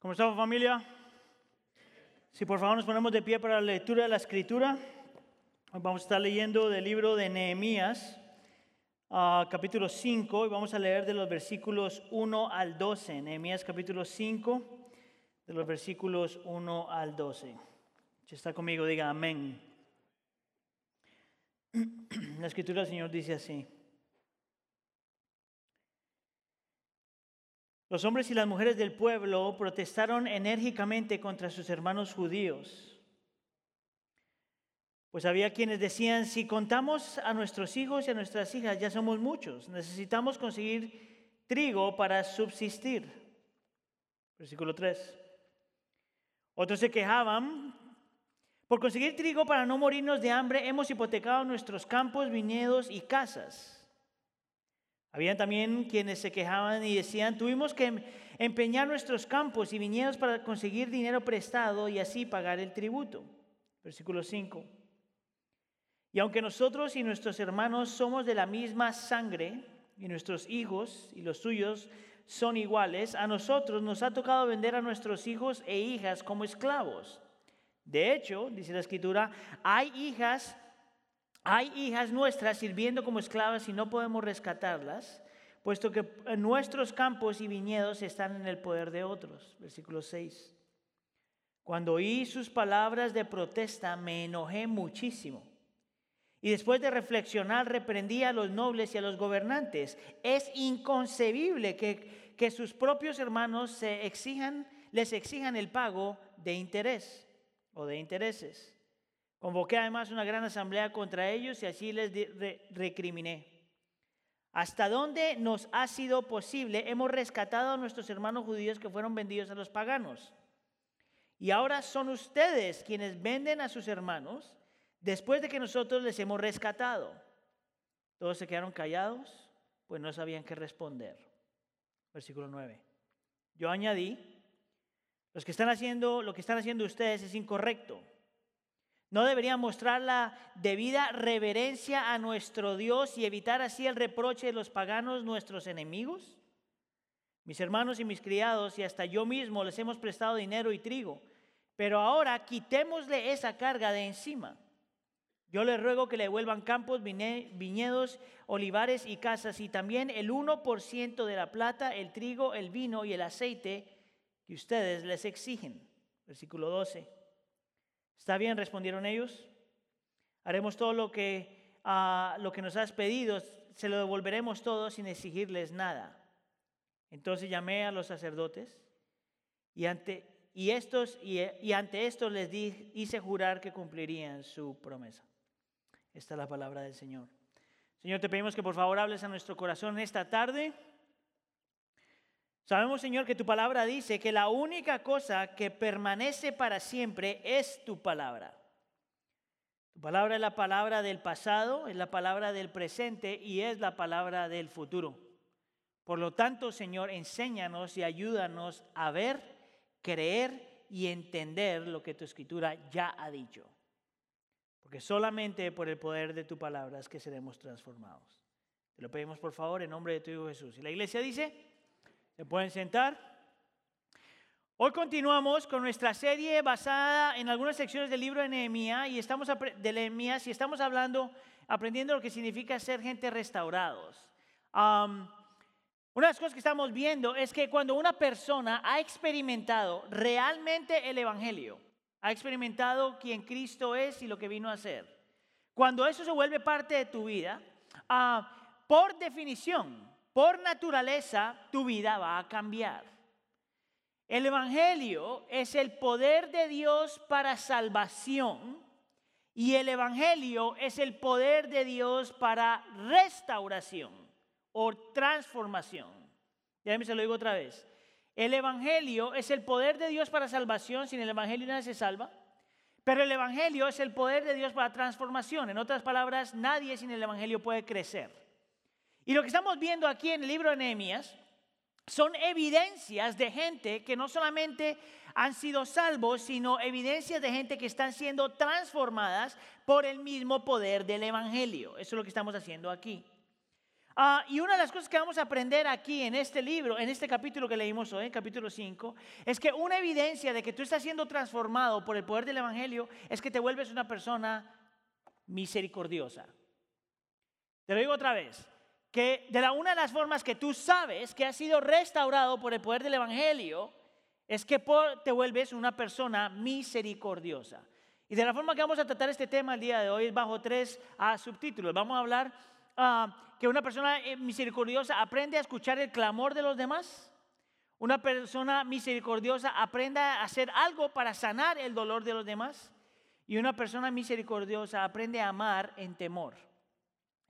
¿Cómo estamos familia? Si por favor nos ponemos de pie para la lectura de la escritura, vamos a estar leyendo del libro de Nehemías, uh, capítulo 5, y vamos a leer de los versículos 1 al 12. Nehemías capítulo 5, de los versículos 1 al 12. Si está conmigo, diga amén. La escritura del Señor dice así. Los hombres y las mujeres del pueblo protestaron enérgicamente contra sus hermanos judíos. Pues había quienes decían, si contamos a nuestros hijos y a nuestras hijas, ya somos muchos, necesitamos conseguir trigo para subsistir. Versículo 3. Otros se quejaban, por conseguir trigo para no morirnos de hambre, hemos hipotecado nuestros campos, viñedos y casas. Habían también quienes se quejaban y decían, tuvimos que empeñar nuestros campos y viñedos para conseguir dinero prestado y así pagar el tributo. Versículo 5. Y aunque nosotros y nuestros hermanos somos de la misma sangre, y nuestros hijos y los suyos son iguales, a nosotros nos ha tocado vender a nuestros hijos e hijas como esclavos. De hecho, dice la escritura, hay hijas hay hijas nuestras sirviendo como esclavas y no podemos rescatarlas, puesto que nuestros campos y viñedos están en el poder de otros. Versículo 6. Cuando oí sus palabras de protesta me enojé muchísimo. Y después de reflexionar reprendí a los nobles y a los gobernantes. Es inconcebible que, que sus propios hermanos les exijan el pago de interés o de intereses. Convoqué además una gran asamblea contra ellos y así les recriminé. ¿Hasta dónde nos ha sido posible? Hemos rescatado a nuestros hermanos judíos que fueron vendidos a los paganos. Y ahora son ustedes quienes venden a sus hermanos después de que nosotros les hemos rescatado. Todos se quedaron callados, pues no sabían qué responder. Versículo 9. Yo añadí, los que están haciendo, lo que están haciendo ustedes es incorrecto. ¿No deberían mostrar la debida reverencia a nuestro Dios y evitar así el reproche de los paganos, nuestros enemigos? Mis hermanos y mis criados y hasta yo mismo les hemos prestado dinero y trigo, pero ahora quitémosle esa carga de encima. Yo les ruego que le devuelvan campos, viñedos, olivares y casas y también el 1% de la plata, el trigo, el vino y el aceite que ustedes les exigen. Versículo 12. Está bien, respondieron ellos. Haremos todo lo que, ah, lo que nos has pedido, se lo devolveremos todo sin exigirles nada. Entonces llamé a los sacerdotes y ante, y estos, y, ante estos les di, hice jurar que cumplirían su promesa. Esta es la palabra del Señor. Señor, te pedimos que por favor hables a nuestro corazón esta tarde. Sabemos, Señor, que tu palabra dice que la única cosa que permanece para siempre es tu palabra. Tu palabra es la palabra del pasado, es la palabra del presente y es la palabra del futuro. Por lo tanto, Señor, enséñanos y ayúdanos a ver, creer y entender lo que tu escritura ya ha dicho. Porque solamente por el poder de tu palabra es que seremos transformados. Te lo pedimos por favor en nombre de tu Hijo Jesús. Y la iglesia dice... ¿Se pueden sentar? Hoy continuamos con nuestra serie basada en algunas secciones del libro de Nehemías y estamos de Nehemías y estamos hablando, aprendiendo lo que significa ser gente restaurados. una de las cosas que estamos viendo es que cuando una persona ha experimentado realmente el Evangelio, ha experimentado quién Cristo es y lo que vino a hacer, cuando eso se vuelve parte de tu vida, ah, por definición, por naturaleza tu vida va a cambiar. El Evangelio es el poder de Dios para salvación y el Evangelio es el poder de Dios para restauración o transformación. Ya me se lo digo otra vez. El Evangelio es el poder de Dios para salvación, sin el Evangelio nadie se salva. Pero el Evangelio es el poder de Dios para transformación. En otras palabras, nadie sin el Evangelio puede crecer. Y lo que estamos viendo aquí en el libro de Nehemías son evidencias de gente que no solamente han sido salvos, sino evidencias de gente que están siendo transformadas por el mismo poder del Evangelio. Eso es lo que estamos haciendo aquí. Ah, y una de las cosas que vamos a aprender aquí en este libro, en este capítulo que leímos hoy, capítulo 5, es que una evidencia de que tú estás siendo transformado por el poder del Evangelio es que te vuelves una persona misericordiosa. Te lo digo otra vez, que de la, una de las formas que tú sabes que has sido restaurado por el poder del Evangelio es que te vuelves una persona misericordiosa. Y de la forma que vamos a tratar este tema el día de hoy es bajo tres ah, subtítulos. Vamos a hablar ah, que una persona eh, misericordiosa aprende a escuchar el clamor de los demás. Una persona misericordiosa aprende a hacer algo para sanar el dolor de los demás. Y una persona misericordiosa aprende a amar en temor.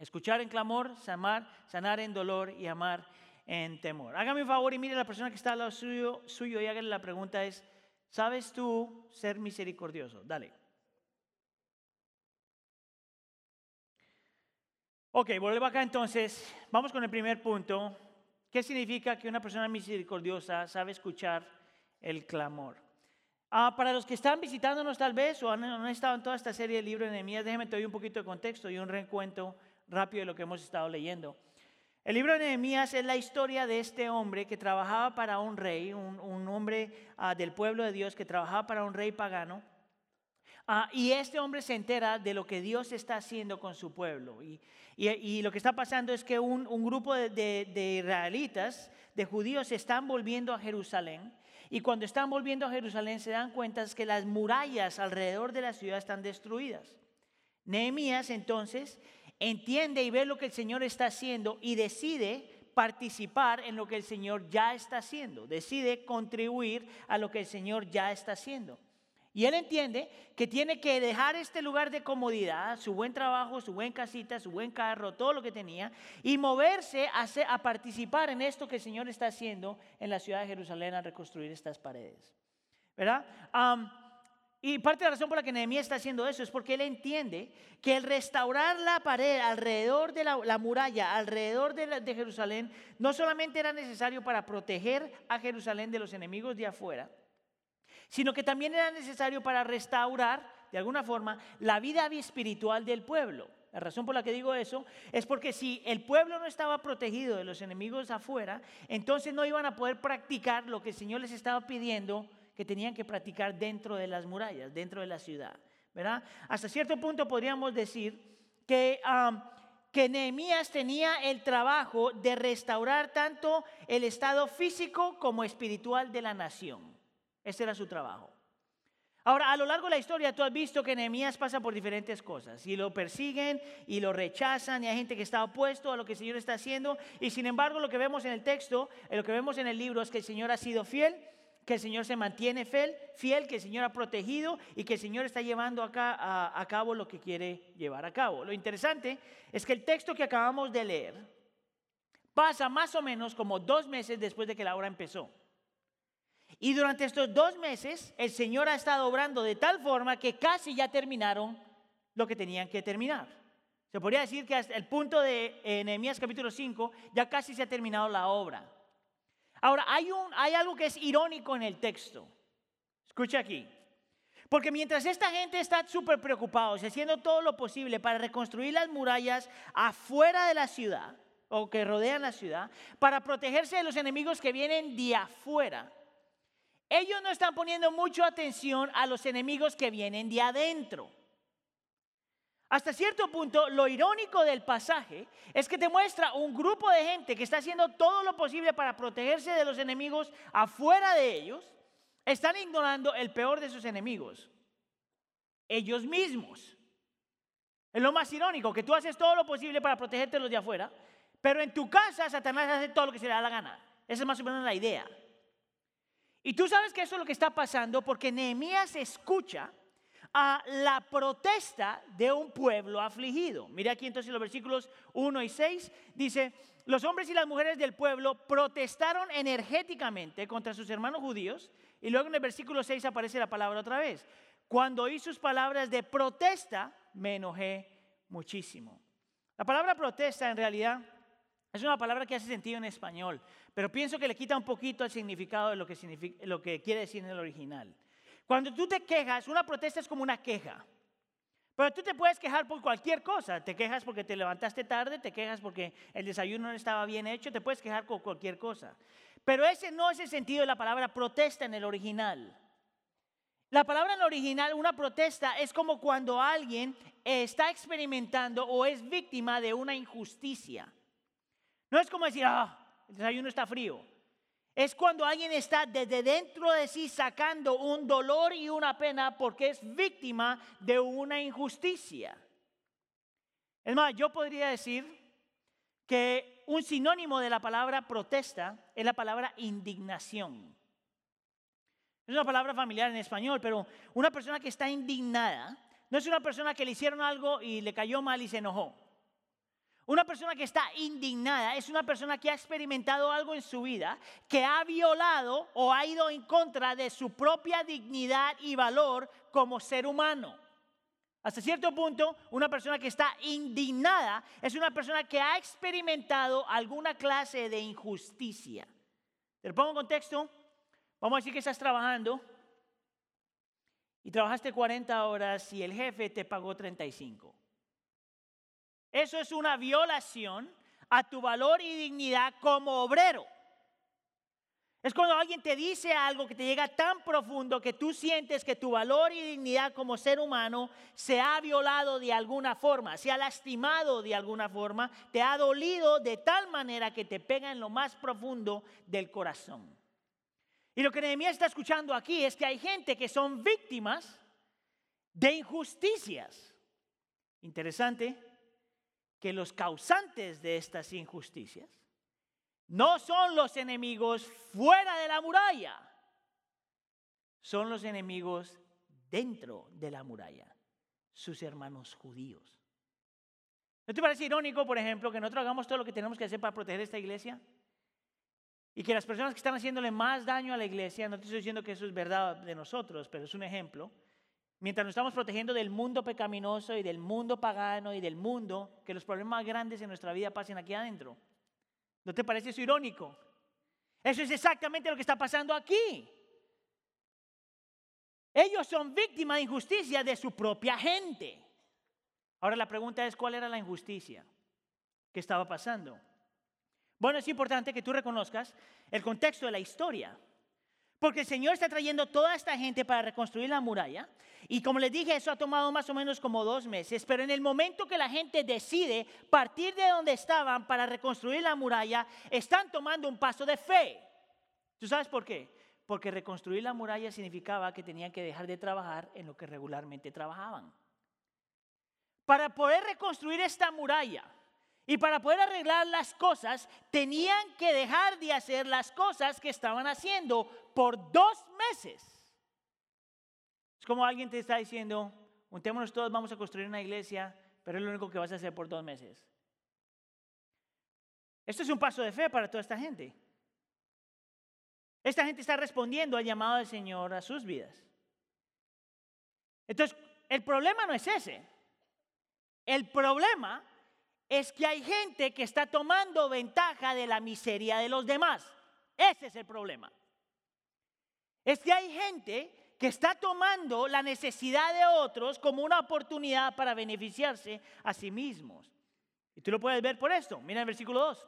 Escuchar en clamor, sanar, sanar en dolor y amar en temor. Hágame un favor y mire a la persona que está al lado suyo, y hágale la pregunta es, ¿sabes tú ser misericordioso? Dale. Ok, volvemos acá entonces. Vamos con el primer punto. ¿Qué significa que una persona misericordiosa sabe escuchar el clamor? Ah, para los que están visitándonos tal vez o han, estado en toda esta serie de libros de Nehemías, déjenme te doy un poquito de contexto y un reencuentro rápido de lo que hemos estado leyendo. El libro de Nehemías es la historia de este hombre que trabajaba para un rey, un, hombre ah, del pueblo de Dios que trabajaba para un rey pagano. Ah, y este hombre se entera de lo que Dios está haciendo con su pueblo. Y, lo que está pasando es que un, grupo de, de, israelitas, de judíos, se están volviendo a Jerusalén. Y cuando están volviendo a Jerusalén se dan cuenta que las murallas alrededor de la ciudad están destruidas. Nehemías entonces entiende y ve lo que el Señor está haciendo y decide participar en lo que el Señor ya está haciendo. Decide contribuir a lo que el Señor ya está haciendo. Y él entiende que tiene que dejar este lugar de comodidad, su buen trabajo, su buen casita, su buen carro, todo lo que tenía, y moverse a, participar en esto que el Señor está haciendo en la ciudad de Jerusalén a reconstruir estas paredes. ¿Verdad? Y parte de la razón por la que Nehemías está haciendo eso es porque él entiende que el restaurar la pared alrededor de la, muralla, alrededor de, de Jerusalén, no solamente era necesario para proteger a Jerusalén de los enemigos de afuera, sino que también era necesario para restaurar, de alguna forma, la vida espiritual del pueblo. La razón por la que digo eso es porque si el pueblo no estaba protegido de los enemigos afuera, entonces no iban a poder practicar lo que el Señor les estaba pidiendo que tenían que practicar dentro de las murallas, dentro de la ciudad. ¿verdad? Hasta cierto punto podríamos decir que, que Nehemías tenía el trabajo de restaurar tanto el estado físico como espiritual de la nación. Ese era su trabajo. Ahora, a lo largo de la historia, tú has visto que Nehemías pasa por diferentes cosas. Y lo persiguen y lo rechazan, y hay gente que está opuesto a lo que el Señor está haciendo. Y sin embargo, lo que vemos en el texto, lo que vemos en el libro es que el Señor ha sido fiel, que el Señor se mantiene fiel, fiel que el Señor ha protegido y que el Señor está llevando acá a, cabo lo que quiere llevar a cabo. Lo interesante es que el texto que acabamos de leer pasa más o menos como dos meses después de que la obra empezó. Y durante estos dos meses el Señor ha estado obrando de tal forma que casi ya terminaron lo que tenían que terminar. Se podría decir que hasta el punto de eh, Nehemías capítulo 5 ya casi se ha terminado la obra. Ahora, hay, un, hay algo que es irónico en el texto. Escucha aquí. Porque mientras esta gente está súper preocupada, haciendo todo lo posible para reconstruir las murallas afuera de la ciudad, o que rodean la ciudad, para protegerse de los enemigos que vienen de afuera, ellos no están poniendo mucha atención a los enemigos que vienen de adentro. Hasta cierto punto, lo irónico del pasaje es que te muestra un grupo de gente que está haciendo todo lo posible para protegerse de los enemigos afuera de ellos, están ignorando el peor de sus enemigos, ellos mismos. Es lo más irónico, que tú haces todo lo posible para protegerte de los de afuera, pero en tu casa Satanás hace todo lo que se le da la gana. Esa es más o menos la idea. Y tú sabes que eso es lo que está pasando porque Nehemías escucha a la protesta de un pueblo afligido. Mira aquí entonces los versículos 1 y 6 dice, los hombres y las mujeres del pueblo protestaron energéticamente contra sus hermanos judíos y luego en el versículo 6 aparece la palabra otra vez. Cuando oí sus palabras de protesta, me enojé muchísimo. La palabra protesta en realidad es una palabra que hace sentido en español, pero pienso que le quita un poquito el significado de lo que, lo que quiere decir en el original. Cuando tú te quejas, una protesta es como una queja. Pero tú te puedes quejar por cualquier cosa. Te quejas porque te levantaste tarde, te quejas porque el desayuno no estaba bien hecho, te puedes quejar por cualquier cosa. Pero ese no es el sentido de la palabra protesta en el original. La palabra en el original, una protesta, es como cuando alguien está experimentando o es víctima de una injusticia. No es como decir, ah, el desayuno está frío. Es cuando alguien está desde dentro de sí sacando un dolor y una pena porque es víctima de una injusticia. Es más, yo podría decir que un sinónimo de la palabra protesta es la palabra indignación. Es una palabra familiar en español, pero una persona que está indignada no es una persona que le hicieron algo y le cayó mal y se enojó. Una persona que está indignada es una persona que ha experimentado algo en su vida, que ha violado o ha ido en contra de su propia dignidad y valor como ser humano. Hasta cierto punto, una persona que está indignada es una persona que ha experimentado alguna clase de injusticia. Te lo pongo en contexto. Vamos a decir que estás trabajando y trabajaste 40 horas y el jefe te pagó 35. Eso es una violación a tu valor y dignidad como obrero. Es cuando alguien te dice algo que te llega tan profundo que tú sientes que tu valor y dignidad como ser humano se ha violado de alguna forma, se ha lastimado de alguna forma, te ha dolido de tal manera que te pega en lo más profundo del corazón. Y lo que Nehemías está escuchando aquí es que hay gente que son víctimas de injusticias. Interesante, que los causantes de estas injusticias no son los enemigos fuera de la muralla, son los enemigos dentro de la muralla, sus hermanos judíos. ¿No te parece irónico, por ejemplo, que nosotros hagamos todo lo que tenemos que hacer para proteger esta iglesia? Y que las personas que están haciéndole más daño a la iglesia, no te estoy diciendo que eso es verdad de nosotros, pero es un ejemplo, mientras nos estamos protegiendo del mundo pecaminoso y del mundo pagano y del mundo, que los problemas grandes en nuestra vida pasen aquí adentro. ¿No te parece eso irónico? Eso es exactamente lo que está pasando aquí. Ellos son víctimas de injusticia de su propia gente. Ahora la pregunta es, ¿cuál era la injusticia que estaba pasando? Bueno, es importante que tú reconozcas el contexto de la historia. Porque el Señor está trayendo toda esta gente para reconstruir la muralla. Y como les dije, eso ha tomado más o menos como dos meses. Pero en el momento que la gente decide partir de donde estaban para reconstruir la muralla, están tomando un paso de fe. ¿Tú sabes por qué? Porque reconstruir la muralla significaba que tenían que dejar de trabajar en lo que regularmente trabajaban. Para poder reconstruir esta muralla, y para poder arreglar las cosas, tenían que dejar de hacer las cosas que estaban haciendo por dos meses. Es como alguien te está diciendo, juntémonos todos, vamos a construir una iglesia, pero es lo único que vas a hacer por dos meses. Esto es un paso de fe para toda esta gente. Esta gente está respondiendo al llamado del Señor a sus vidas. Entonces, el problema no es ese. El problema es que hay gente que está tomando ventaja de la miseria de los demás. Ese es el problema. Es que hay gente que está tomando la necesidad de otros como una oportunidad para beneficiarse a sí mismos. Y tú lo puedes ver por esto. Mira el versículo 2.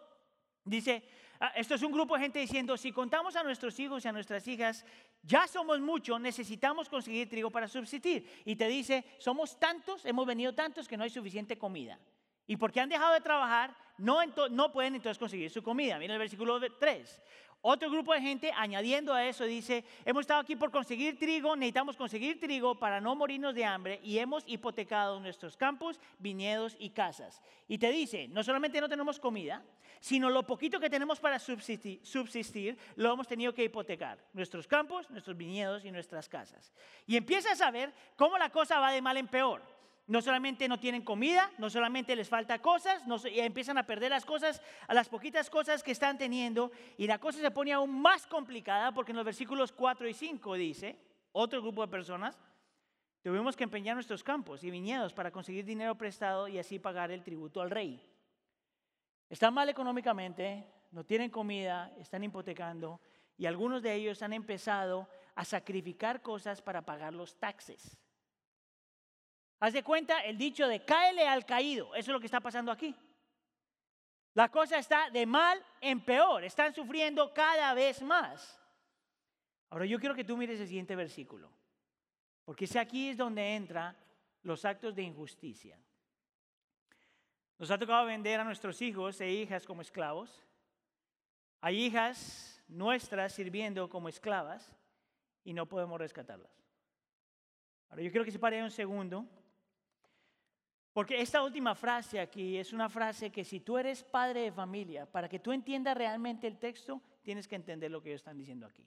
Dice, ah, esto es un grupo de gente diciendo, si contamos a nuestros hijos y a nuestras hijas, ya somos muchos, necesitamos conseguir trigo para subsistir. Y te dice, somos tantos, hemos venido tantos que no hay suficiente comida. Y porque han dejado de trabajar, no, no pueden entonces conseguir su comida. Mira el versículo 3. Otro grupo de gente añadiendo a eso dice, hemos estado aquí por conseguir trigo, necesitamos conseguir trigo para no morirnos de hambre y hemos hipotecado nuestros campos, viñedos y casas. Y te dice, no solamente no tenemos comida, sino lo poquito que tenemos para subsistir, subsistir lo hemos tenido que hipotecar, nuestros campos, nuestros viñedos y nuestras casas. Y empiezas a ver cómo la cosa va de mal en peor no solamente no tienen comida, no solamente les falta cosas, no, empiezan a perder las cosas, a las poquitas cosas que están teniendo, y la cosa se pone aún más complicada porque en los versículos 4 y 5 dice, otro grupo de personas, tuvimos que empeñar nuestros campos y viñedos para conseguir dinero prestado y así pagar el tributo al rey. Están mal económicamente, no tienen comida, están hipotecando, y algunos de ellos han empezado a sacrificar cosas para pagar los taxes. Haz de cuenta el dicho de cáele al caído. Eso es lo que está pasando aquí. La cosa está de mal en peor. Están sufriendo cada vez más. Ahora yo quiero que tú mires el siguiente versículo. Porque aquí es donde entran los actos de injusticia. Nos ha tocado vender a nuestros hijos e hijas como esclavos. Hay hijas nuestras sirviendo como esclavas y no podemos rescatarlas. Ahora yo quiero que se pare un segundo porque esta última frase aquí es una frase que si tú eres padre de familia, para que tú entiendas realmente el texto, tienes que entender lo que ellos están diciendo aquí.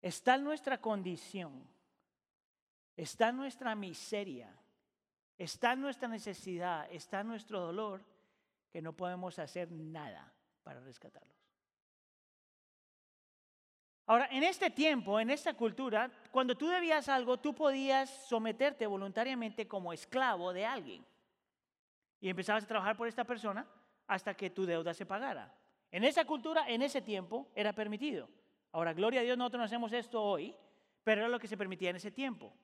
Está nuestra condición, está nuestra miseria, está nuestra necesidad, está nuestro dolor, que no podemos hacer nada para rescatarlo. Ahora, en este tiempo, en esta cultura, cuando tú debías algo, tú podías someterte voluntariamente como esclavo de alguien. Y empezabas a trabajar por esta persona hasta que tu deuda se pagara. En esa cultura, en ese tiempo, era permitido. Ahora, gloria a Dios, nosotros no hacemos esto hoy, pero era lo que se permitía en ese tiempo.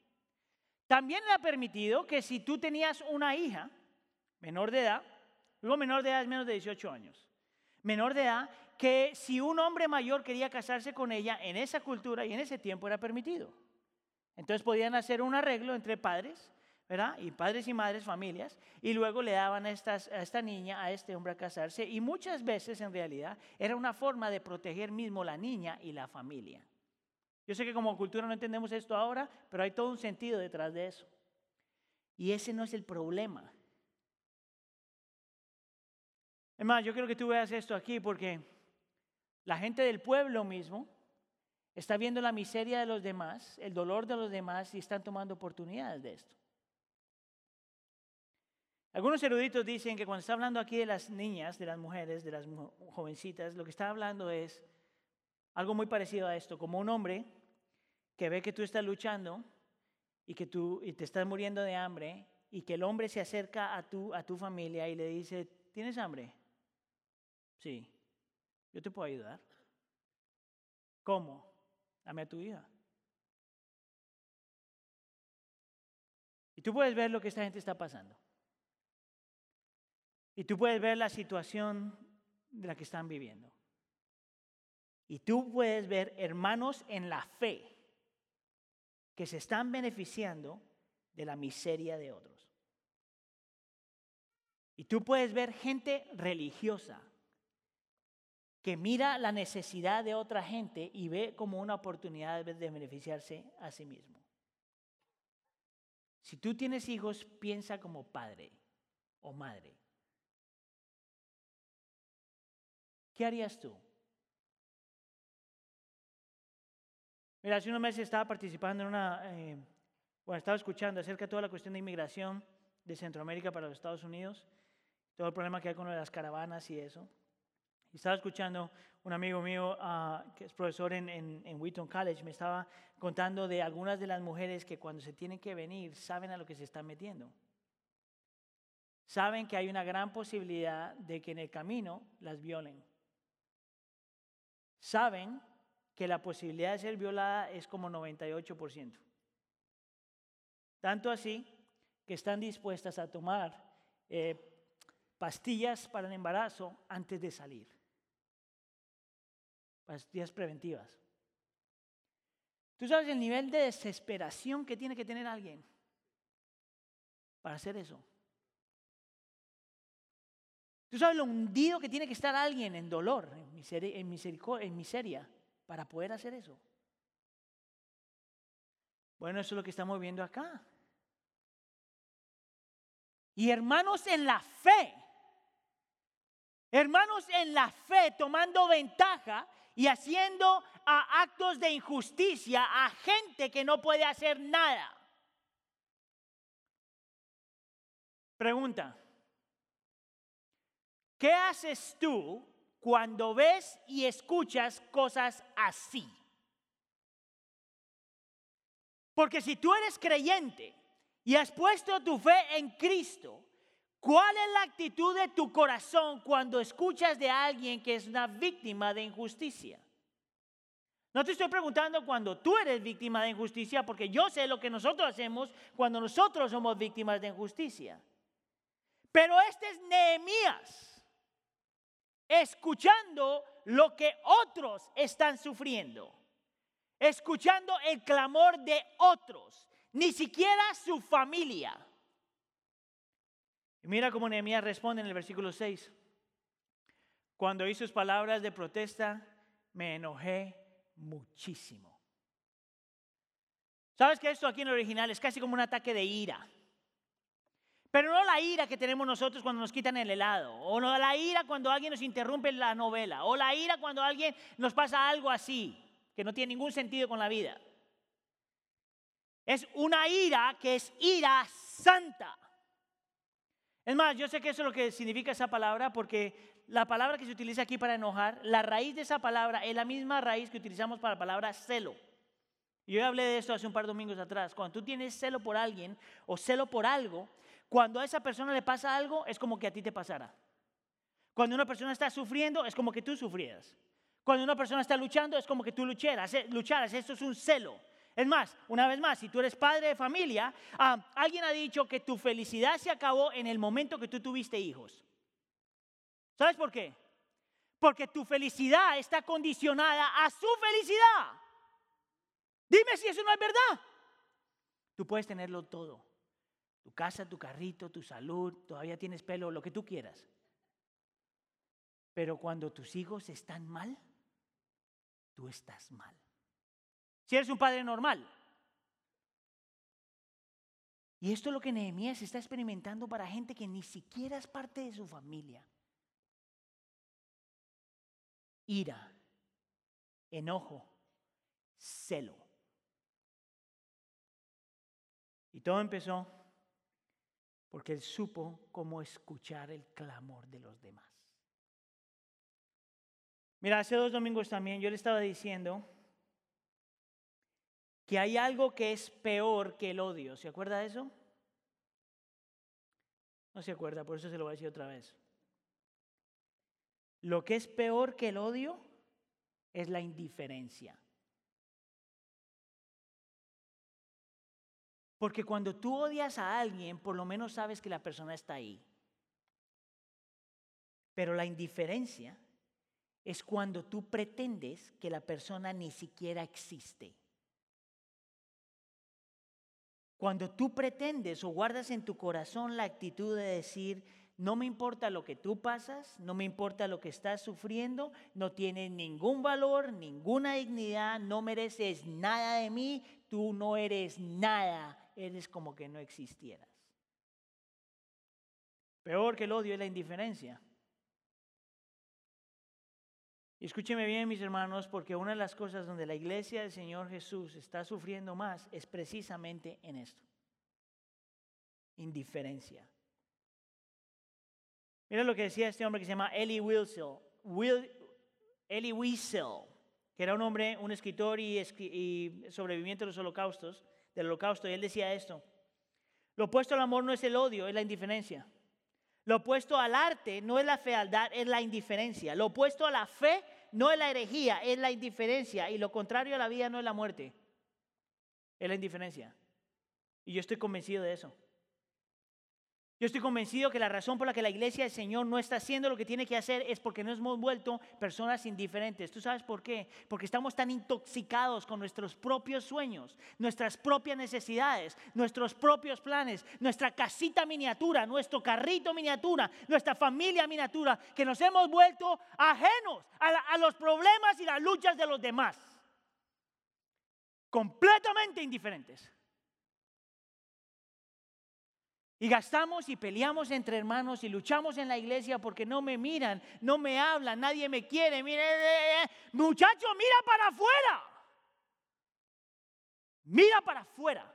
También era permitido que si tú tenías una hija menor de edad, luego menor de edad es menos de 18 años, menor de edad, que si un hombre mayor quería casarse con ella en esa cultura y en ese tiempo era permitido. Entonces podían hacer un arreglo entre padres, ¿verdad? Y padres y madres, familias, y luego le daban a, a esta niña, a este hombre a casarse, y muchas veces en realidad era una forma de proteger mismo la niña y la familia. Yo sé que como cultura no entendemos esto ahora, pero hay todo un sentido detrás de eso. Y ese no es el problema. Más, yo quiero que tú veas esto aquí porque la gente del pueblo mismo está viendo la miseria de los demás, el dolor de los demás y están tomando oportunidades de esto. Algunos eruditos dicen que cuando está hablando aquí de las niñas, de las mujeres, de las jovencitas, lo que está hablando es algo muy parecido a esto, como un hombre que ve que tú estás luchando y que tú te estás muriendo de hambre y que el hombre se acerca a tu, a tu familia y le dice, ¿tienes hambre? Sí. Yo te puedo ayudar. ¿Cómo? Dame a tu hija. Y tú puedes ver lo que esta gente está pasando. Y tú puedes ver la situación de la que están viviendo. Y tú puedes ver hermanos en la fe que se están beneficiando de la miseria de otros. Y tú puedes ver gente religiosa que mira la necesidad de otra gente y ve como una oportunidad de beneficiarse a sí mismo. Si tú tienes hijos, piensa como padre o madre. ¿Qué harías tú? Mira, hace unos meses estaba participando en una, eh, bueno, estaba escuchando acerca de toda la cuestión de inmigración de Centroamérica para los Estados Unidos, todo el problema que hay con las caravanas y eso. Estaba escuchando un amigo mío ah, que es profesor en, en, Wheaton College, me estaba contando de algunas de las mujeres que cuando se tienen que venir saben a lo que se están metiendo. Saben que hay una gran posibilidad de que en el camino las violen. Saben que la posibilidad de ser violada es como 98%. Tanto así que están dispuestas a tomar eh, pastillas para el embarazo antes de salir pastillas preventivas. ¿Tú sabes el nivel de desesperación que tiene que tener alguien para hacer eso? ¿Tú sabes lo hundido que tiene que estar alguien en dolor, en miseria, en, en miseria para poder hacer eso? Bueno, eso es lo que estamos viendo acá. Y hermanos en la fe, hermanos en la fe tomando ventaja y haciendo a actos de injusticia a gente que no puede hacer nada. Pregunta, ¿qué haces tú cuando ves y escuchas cosas así? Porque si tú eres creyente y has puesto tu fe en Cristo, ¿Cuál es la actitud de tu corazón cuando escuchas de alguien que es una víctima de injusticia? No te estoy preguntando cuando tú eres víctima de injusticia, porque yo sé lo que nosotros hacemos cuando nosotros somos víctimas de injusticia. Pero este es Nehemías, escuchando lo que otros están sufriendo, escuchando el clamor de otros, ni siquiera su familia. Y mira cómo Nehemías responde en el versículo 6. Cuando oí sus palabras de protesta, me enojé muchísimo. ¿Sabes que esto aquí en el original es casi como un ataque de ira? Pero no la ira que tenemos nosotros cuando nos quitan el helado, o no la ira cuando alguien nos interrumpe la novela, o la ira cuando alguien nos pasa algo así, que no tiene ningún sentido con la vida. Es una ira que es ira santa. Es más, yo sé que eso es lo que significa esa palabra porque la palabra que se utiliza aquí para enojar, la raíz de esa palabra es la misma raíz que utilizamos para la palabra celo. Yo hablé de esto hace un par de domingos atrás. Cuando tú tienes celo por alguien o celo por algo, cuando a esa persona le pasa algo, es como que a ti te pasara. Cuando una persona está sufriendo, es como que tú sufrieras. Cuando una persona está luchando, es como que tú lucharas. Eh, lucharas. Esto es un celo. Es más, una vez más, si tú eres padre de familia, ah, alguien ha dicho que tu felicidad se acabó en el momento que tú tuviste hijos. ¿Sabes por qué? Porque tu felicidad está condicionada a su felicidad. Dime si eso no es verdad. Tú puedes tenerlo todo. Tu casa, tu carrito, tu salud, todavía tienes pelo, lo que tú quieras. Pero cuando tus hijos están mal, tú estás mal. Si eres un padre normal. Y esto es lo que Nehemías está experimentando para gente que ni siquiera es parte de su familia ira, enojo, celo. Y todo empezó porque él supo cómo escuchar el clamor de los demás. Mira, hace dos domingos también yo le estaba diciendo que hay algo que es peor que el odio. ¿Se acuerda de eso? No se acuerda, por eso se lo voy a decir otra vez. Lo que es peor que el odio es la indiferencia. Porque cuando tú odias a alguien, por lo menos sabes que la persona está ahí. Pero la indiferencia es cuando tú pretendes que la persona ni siquiera existe. Cuando tú pretendes o guardas en tu corazón la actitud de decir, no me importa lo que tú pasas, no me importa lo que estás sufriendo, no tienes ningún valor, ninguna dignidad, no mereces nada de mí, tú no eres nada, eres como que no existieras. Peor que el odio es la indiferencia. Escúcheme bien, mis hermanos, porque una de las cosas donde la iglesia del Señor Jesús está sufriendo más es precisamente en esto. Indiferencia. Mira lo que decía este hombre que se llama Elie Wiesel, Elie Wiesel, que era un hombre, un escritor y, y sobreviviente de los holocaustos, del holocausto, y él decía esto. Lo opuesto al amor no es el odio, es la indiferencia. Lo opuesto al arte no es la fealdad, es la indiferencia. Lo opuesto a la fe no es la herejía, es la indiferencia. Y lo contrario a la vida no es la muerte, es la indiferencia. Y yo estoy convencido de eso. Yo estoy convencido que la razón por la que la iglesia del Señor no está haciendo lo que tiene que hacer es porque nos hemos vuelto personas indiferentes. ¿Tú sabes por qué? Porque estamos tan intoxicados con nuestros propios sueños, nuestras propias necesidades, nuestros propios planes, nuestra casita miniatura, nuestro carrito miniatura, nuestra familia miniatura, que nos hemos vuelto ajenos a, a los problemas y las luchas de los demás. Completamente indiferentes. Y gastamos y peleamos entre hermanos y luchamos en la iglesia porque no me miran, no me hablan, nadie me quiere. Mire, eh, eh, muchacho, mira para afuera. Mira para afuera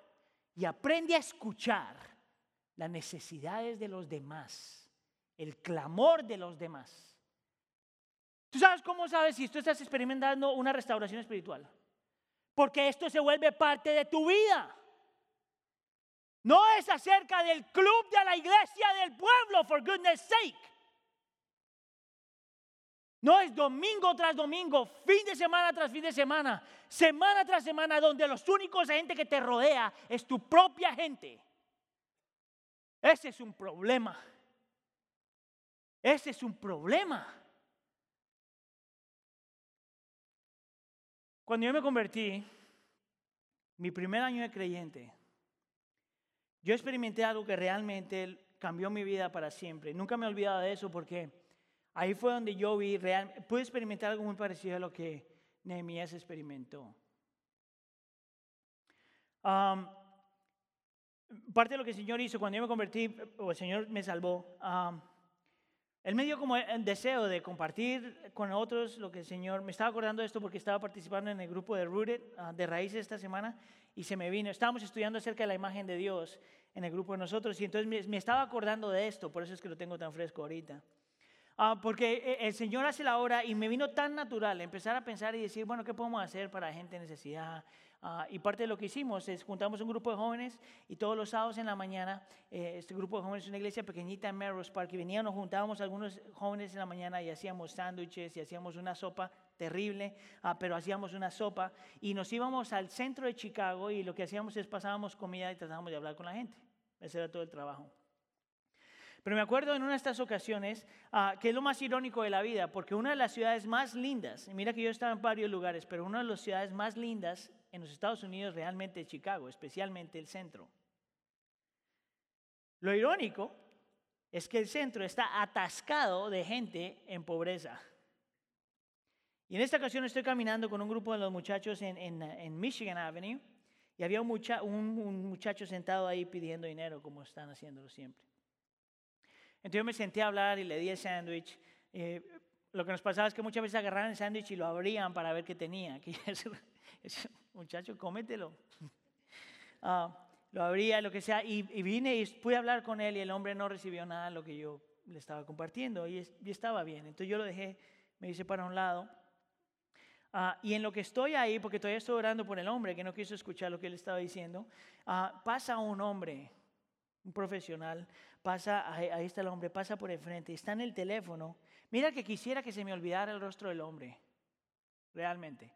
y aprende a escuchar las necesidades de los demás, el clamor de los demás. ¿Tú sabes cómo sabes si tú estás experimentando una restauración espiritual? Porque esto se vuelve parte de tu vida. No es acerca del club de la iglesia del pueblo, for goodness sake. No es domingo tras domingo, fin de semana tras fin de semana, semana tras semana, donde los únicos gente que te rodea es tu propia gente. Ese es un problema. Ese es un problema. Cuando yo me convertí, mi primer año de creyente, yo experimenté algo que realmente cambió mi vida para siempre. Nunca me he olvidado de eso porque ahí fue donde yo vi, real, pude experimentar algo muy parecido a lo que Nehemías experimentó. parte de lo que el Señor hizo cuando yo me convertí, o el Señor me salvó, él me dio como el deseo de compartir con otros lo que el Señor, me estaba acordando de esto porque estaba participando en el grupo de Rooted, ah, de Raíces esta semana, y se me vino, estábamos estudiando acerca de la imagen de Dios en el grupo de nosotros, y entonces me, estaba acordando de esto, por eso es que lo tengo tan fresco ahorita. Ah, porque eh, el Señor hace la hora y me vino tan natural empezar a pensar y decir, bueno, ¿qué podemos hacer para gente en necesidad? Ah, y parte de lo que hicimos es juntamos un grupo de jóvenes y todos los sábados en la mañana, eh, este grupo de jóvenes es una iglesia pequeñita en Melrose Park y veníamos, nos juntábamos algunos jóvenes en la mañana y hacíamos sándwiches y hacíamos una sopa terrible, ah, pero hacíamos una sopa y nos íbamos al centro de Chicago y lo que hacíamos es pasábamos comida y tratábamos de hablar con la gente. Ese era todo el trabajo. Pero me acuerdo en una de estas ocasiones, ah, que es lo más irónico de la vida, porque una de las ciudades más lindas, y mira que yo estaba en varios lugares, pero una de las ciudades más lindas en los Estados Unidos realmente es Chicago, especialmente el centro. Lo irónico es que el centro está atascado de gente en pobreza. Y en esta ocasión estoy caminando con un grupo de los muchachos en, Michigan Avenue y había un, un, muchacho sentado ahí pidiendo dinero como están haciéndolo siempre. Entonces yo me senté a hablar y le di el sándwich. Eh, lo que nos pasaba es que muchas veces agarraban el sándwich y lo abrían para ver qué tenía. muchacho, cómetelo. Ah, lo abría, lo que sea, y, vine y pude hablar con él y el hombre no recibió nada de lo que yo le estaba compartiendo y, estaba bien. Entonces yo lo dejé, me hice para un lado. Ah, y en lo que estoy ahí, porque todavía estoy orando por el hombre que no quiso escuchar lo que él estaba diciendo, ah, pasa un hombre, un profesional, pasa, ahí, está el hombre, pasa por el frente, está en el teléfono. Mira que quisiera que se me olvidara el rostro del hombre, realmente.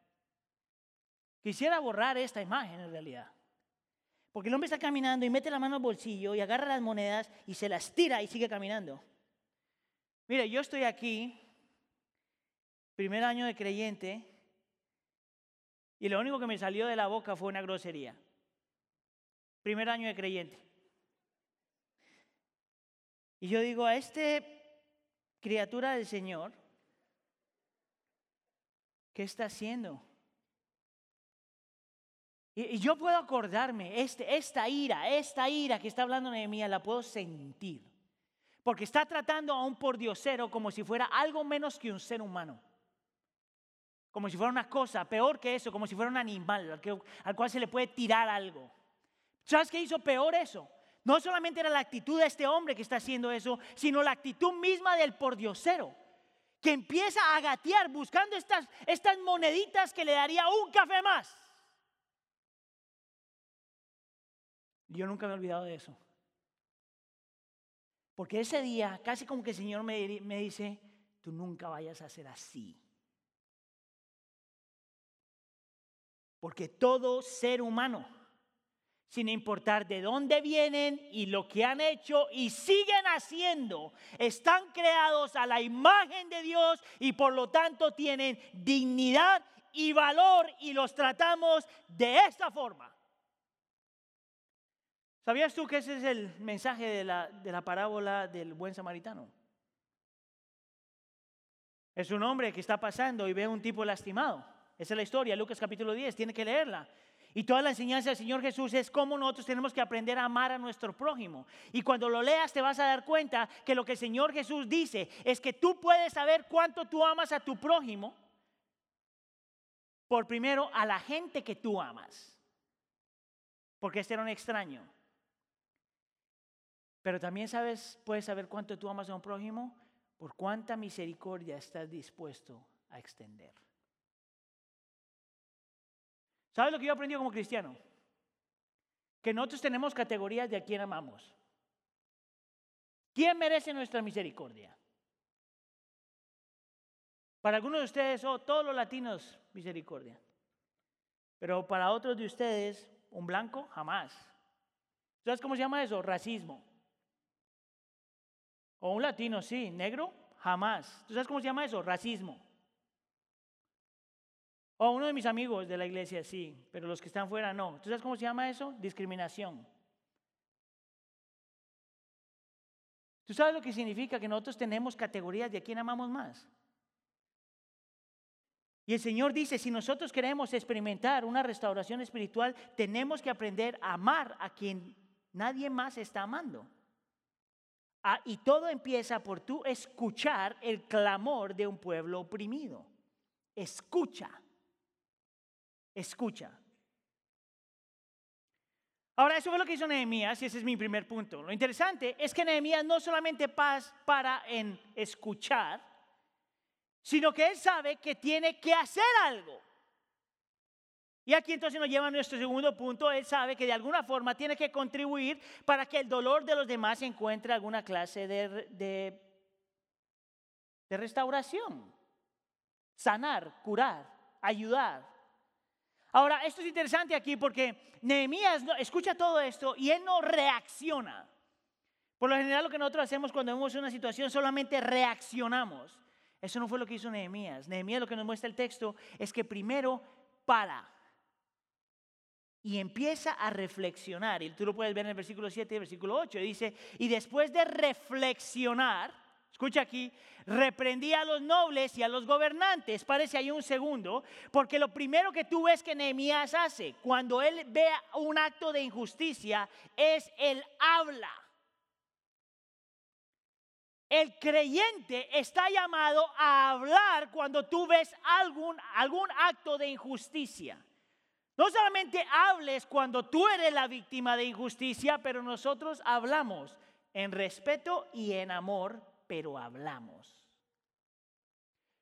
Quisiera borrar esta imagen en realidad. Porque el hombre está caminando y mete la mano al bolsillo y agarra las monedas y se las tira y sigue caminando. Mira, yo estoy aquí, primer año de creyente, y lo único que me salió de la boca fue una grosería. Primer año de creyente. Y yo digo, a este criatura del Señor, ¿qué está haciendo? Y, yo puedo acordarme, este, esta ira, esta ira que está hablando Nehemías, la puedo sentir. Porque está tratando a un pordiosero como si fuera algo menos que un ser humano. Como si fuera una cosa, peor que eso, como si fuera un animal al, al cual se le puede tirar algo. ¿Sabes qué hizo peor eso? No solamente era la actitud de este hombre que está haciendo eso, sino la actitud misma del pordiosero, que empieza a gatear buscando estas, moneditas que le daría un café más. Yo nunca me he olvidado de eso. Porque ese día, casi como que el Señor me, me dice, tú nunca vayas a ser así. Porque todo ser humano sin importar de dónde vienen y lo que han hecho y siguen haciendo, están creados a la imagen de Dios y por lo tanto tienen dignidad y valor y los tratamos de esta forma. ¿Sabías tú que ese es el mensaje de la, de la parábola del buen samaritano? Es un hombre que está pasando y ve a un tipo lastimado. Esa es la historia, Lucas capítulo 10, tiene que leerla. Y toda la enseñanza del Señor Jesús es cómo nosotros tenemos que aprender a amar a nuestro prójimo. Y cuando lo leas te vas a dar cuenta que lo que el Señor Jesús dice es que tú puedes saber cuánto tú amas a tu prójimo por primero a la gente que tú amas. Porque este era un extraño. Pero también sabes, puedes saber cuánto tú amas a un prójimo por cuánta misericordia estás dispuesto a extender. ¿Sabes lo que yo aprendí como cristiano? Que nosotros tenemos categorías de a quién amamos. ¿Quién merece nuestra misericordia? Para algunos de ustedes, oh, todos los latinos, misericordia. Pero para otros de ustedes, un blanco, jamás. ¿Sabes cómo se llama eso? Racismo. O un latino, sí. Negro, jamás. ¿Tú sabes cómo se llama eso? Racismo. O uno de mis amigos de la iglesia, sí, pero los que están fuera no. ¿Tú sabes cómo se llama eso? Discriminación. ¿Tú sabes lo que significa que nosotros tenemos categorías de a quién amamos más? Y el Señor dice, si nosotros queremos experimentar una restauración espiritual, tenemos que aprender a amar a quien nadie más está amando. Ah, y todo empieza por tú escuchar el clamor de un pueblo oprimido. Escucha. Escucha. Ahora, eso fue lo que hizo Nehemías y ese es mi primer punto. Lo interesante es que Nehemías no solamente para en escuchar, sino que él sabe que tiene que hacer algo. Y aquí entonces nos lleva a nuestro segundo punto. Él sabe que de alguna forma tiene que contribuir para que el dolor de los demás encuentre alguna clase de, de restauración. Sanar, curar, ayudar. Ahora, esto es interesante aquí porque Nehemías escucha todo esto y él no reacciona. Por lo general lo que nosotros hacemos cuando vemos una situación solamente reaccionamos. Eso no fue lo que hizo Nehemías. Nehemías lo que nos muestra el texto es que primero para y empieza a reflexionar. Y tú lo puedes ver en el versículo 7 y el versículo 8. Dice, y después de reflexionar, escucha aquí, reprendí a los nobles y a los gobernantes. Parece ahí un segundo, porque lo primero que tú ves que Nehemías hace cuando él ve un acto de injusticia es el habla. El creyente está llamado a hablar cuando tú ves algún, algún acto de injusticia. No solamente hables cuando tú eres la víctima de injusticia, pero nosotros hablamos en respeto y en amor, pero hablamos.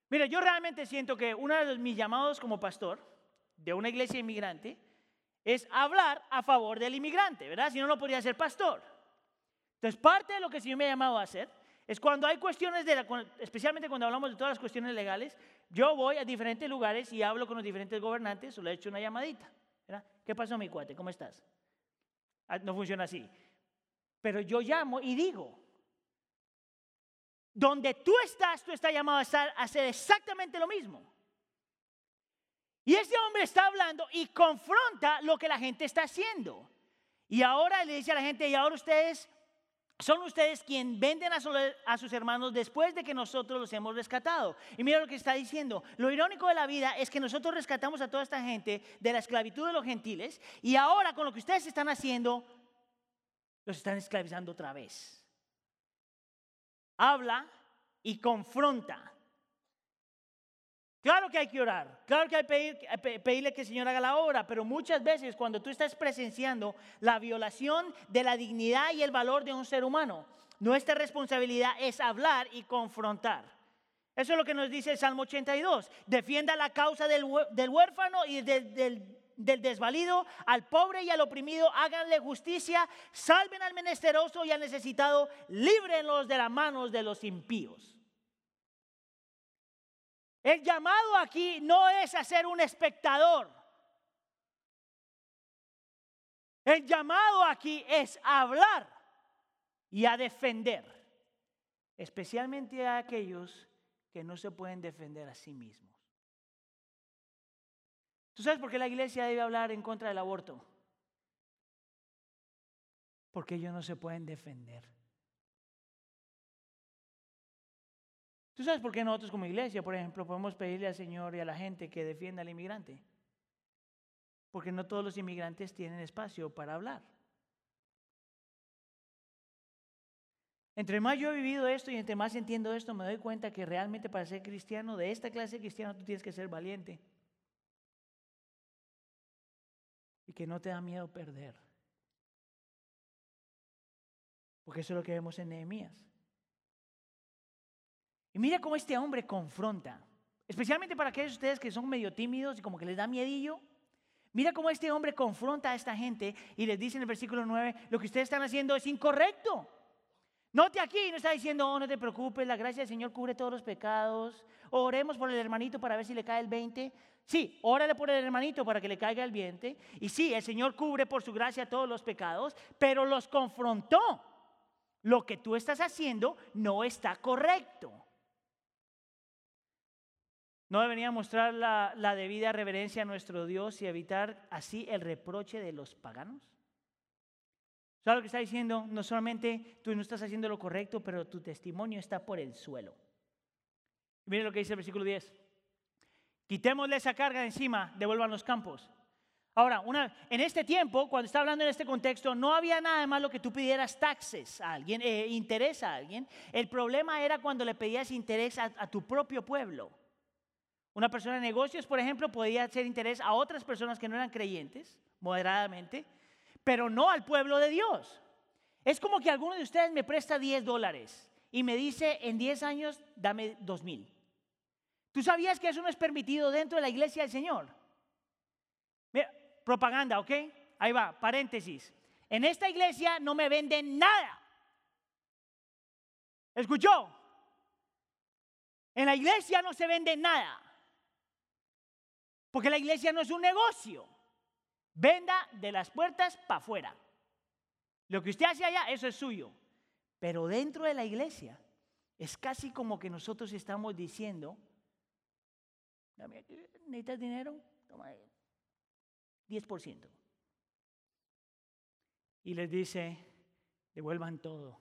Mira, yo realmente siento que uno de mis llamados como pastor de una iglesia inmigrante es hablar a favor del inmigrante, ¿verdad? Si no, no podría ser pastor. Entonces, parte de lo que el Señor me ha llamado a hacer es cuando hay cuestiones, de especialmente cuando hablamos de todas las cuestiones legales, yo voy a diferentes lugares y hablo con los diferentes gobernantes o le echo una llamadita. ¿Qué pasó, mi cuate? ¿Cómo estás? Ah, no funciona así. Pero yo llamo y digo, donde tú estás, tú estás llamado a, estar, a hacer exactamente lo mismo. Y ese hombre está hablando y confronta lo que la gente está haciendo. Y ahora le dice a la gente, y ahora ustedes son ustedes quienes venden a, sus hermanos después de que nosotros los hemos rescatado. Y mira lo que está diciendo. Lo irónico de la vida es que nosotros rescatamos a toda esta gente de la esclavitud de los gentiles y ahora con lo que ustedes están haciendo, los están esclavizando otra vez. Habla y confronta. Claro que hay que orar, claro que hay que pedirle que el Señor haga la obra, pero muchas veces cuando tú estás presenciando la violación de la dignidad y el valor de un ser humano, nuestra responsabilidad es hablar y confrontar. Eso es lo que nos dice el Salmo 82. Defienda la causa del, huérfano y del, del desvalido, al pobre y al oprimido, háganle justicia, salven al menesteroso y al necesitado, líbrenlos de las manos de los impíos. El llamado aquí no es a ser un espectador. El llamado aquí es a hablar y a defender, especialmente a aquellos que no se pueden defender a sí mismos. ¿Tú sabes por qué la iglesia debe hablar en contra del aborto? Porque ellos no se pueden defender. ¿Tú sabes por qué nosotros como iglesia, por ejemplo, podemos pedirle al Señor y a la gente que defienda al inmigrante? Porque no todos los inmigrantes tienen espacio para hablar. Entre más yo he vivido esto y entre más entiendo esto, me doy cuenta que realmente para ser cristiano, de esta clase cristiana, tú tienes que ser valiente. Y que no te da miedo perder. Porque eso es lo que vemos en Nehemías. Y mira cómo este hombre confronta, especialmente para aquellos de ustedes que son medio tímidos y como que les da miedillo. Mira cómo este hombre confronta a esta gente y les dice en el versículo 9, lo que ustedes están haciendo es incorrecto. Note aquí, no está diciendo, oh, no te preocupes, la gracia del Señor cubre todos los pecados. Oremos por el hermanito para ver si le cae el 20. Sí, órale por el hermanito para que le caiga el 20. Y sí, el Señor cubre por su gracia todos los pecados, pero los confrontó. Lo que tú estás haciendo no está correcto. ¿No debería mostrar la, la debida reverencia a nuestro Dios y evitar así el reproche de los paganos? ¿Sabes lo que está diciendo? No solamente tú no estás haciendo lo correcto, pero tu testimonio está por el suelo. Miren lo que dice el versículo 10. Quitémosle esa carga de encima, devuelvan los campos. Ahora, una, en este tiempo, cuando está hablando en este contexto, no había nada más lo que tú pidieras taxes a alguien, eh, interés a alguien. El problema era cuando le pedías interés a tu propio pueblo. Una persona de negocios, por ejemplo, podía hacer interés a otras personas que no eran creyentes, moderadamente pero no al pueblo de Dios. Es como que alguno de ustedes me presta 10 dólares y me dice en 10 años dame 2 mil. ¿Tú sabías que eso no es permitido dentro de la iglesia del Señor? Mira, propaganda, ¿ok? Ahí va, paréntesis. En esta iglesia no me venden nada. ¿Escuchó? En la iglesia no se vende nada. Porque la iglesia no es un negocio. Venda de las puertas para afuera. Lo que usted hace allá, eso es suyo. Pero dentro de la iglesia es casi como que nosotros estamos diciendo, ¿necesitas dinero? Toma 10%. Y les dice, devuelvan todo,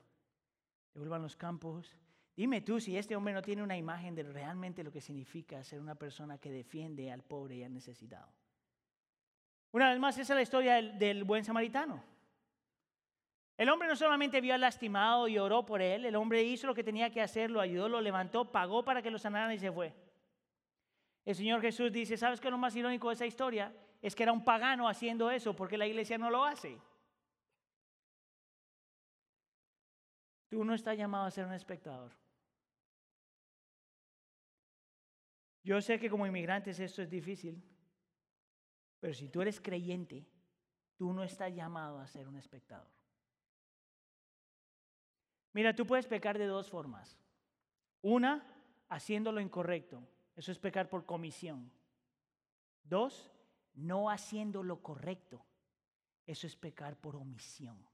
devuelvan los campos. Dime tú si este hombre no tiene una imagen de realmente lo que significa ser una persona que defiende al pobre y al necesitado. Una vez más, esa es la historia del, buen samaritano. El hombre no solamente vio al lastimado y oró por él, el hombre hizo lo que tenía que hacer, lo ayudó, lo levantó, pagó para que lo sanaran y se fue. El Señor Jesús dice, ¿sabes qué es lo más irónico de esa historia? Es que era un pagano haciendo eso porque la iglesia no lo hace. Tú no estás llamado a ser un espectador. Yo sé que como inmigrantes esto es difícil. Pero si tú eres creyente, tú no estás llamado a ser un espectador. Mira, tú puedes pecar de dos formas. Una, haciendo lo incorrecto. Eso es pecar por comisión. Dos, no haciendo lo correcto. Eso es pecar por omisión.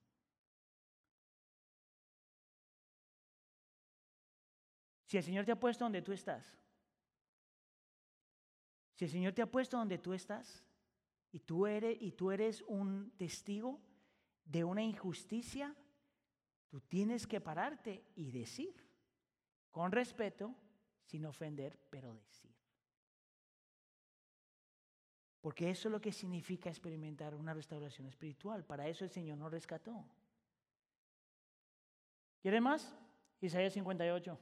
Si el Señor te ha puesto donde tú estás, si el Señor te ha puesto donde tú estás, y tú eres, y tú eres un testigo de una injusticia, tú tienes que pararte y decir, con respeto, sin ofender, pero decir. Porque eso es lo que significa experimentar una restauración espiritual. Para eso el Señor nos rescató. ¿Quiere más? Isaías 58.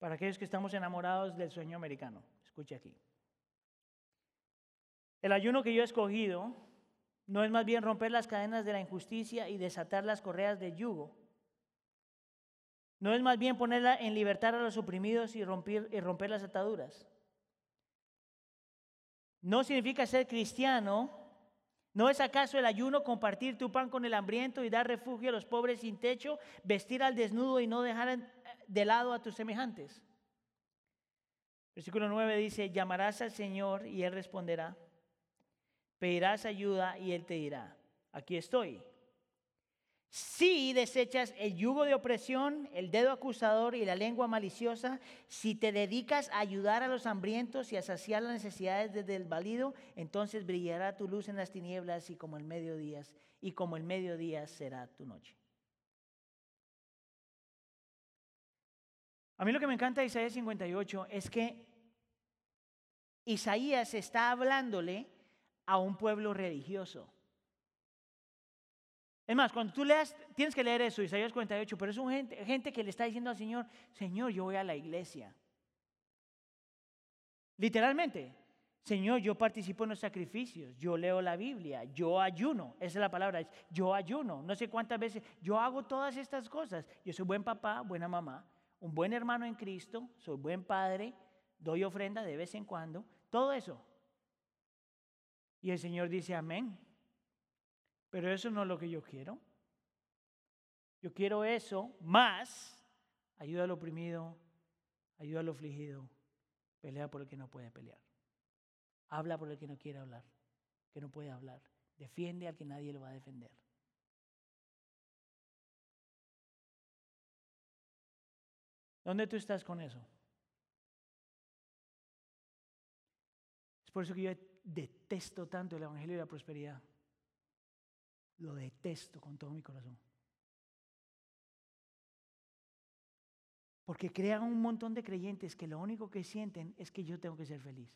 Para aquellos que estamos enamorados del sueño americano. Escuche aquí. El ayuno que yo he escogido no es más bien romper las cadenas de la injusticia y desatar las correas del yugo. No es más bien ponerla en libertad a los oprimidos y romper, y romper las ataduras. No significa ser cristiano. ¿No es acaso el ayuno compartir tu pan con el hambriento y dar refugio a los pobres sin techo, vestir al desnudo y no dejar de lado a tus semejantes? Versículo 9 dice, llamarás al Señor y Él responderá pedirás ayuda y Él te dirá, aquí estoy. Si desechas el yugo de opresión, el dedo acusador y la lengua maliciosa, si te dedicas a ayudar a los hambrientos y a saciar las necesidades del desvalido, entonces brillará tu luz en las tinieblas y como el mediodía, y como el mediodía será tu noche. A mí lo que me encanta de Isaías 58 es que Isaías está hablándole a un pueblo religioso. Es más, cuando tú leas, tienes que leer eso, Isaías 48, pero es un gente, gente que le está diciendo al Señor, Señor, yo voy a la iglesia. Literalmente, Señor, yo participo en los sacrificios, yo leo la Biblia, yo ayuno, esa es la palabra, yo ayuno, no sé cuántas veces, yo hago todas estas cosas. Yo soy buen papá, buena mamá, un buen hermano en Cristo, soy buen padre, doy ofrenda de vez en cuando, todo eso. Y el Señor dice, amén. Pero eso no es lo que yo quiero. Yo quiero eso, más ayuda al oprimido, ayuda al afligido, pelea por el que no puede pelear. Habla por el que no quiere hablar, que no puede hablar. Defiende al que nadie lo va a defender. ¿Dónde tú estás con eso? Es por eso que yo detesto tanto el Evangelio de la Prosperidad. Lo detesto con todo mi corazón. Porque crean un montón de creyentes que lo único que sienten es que yo tengo que ser feliz.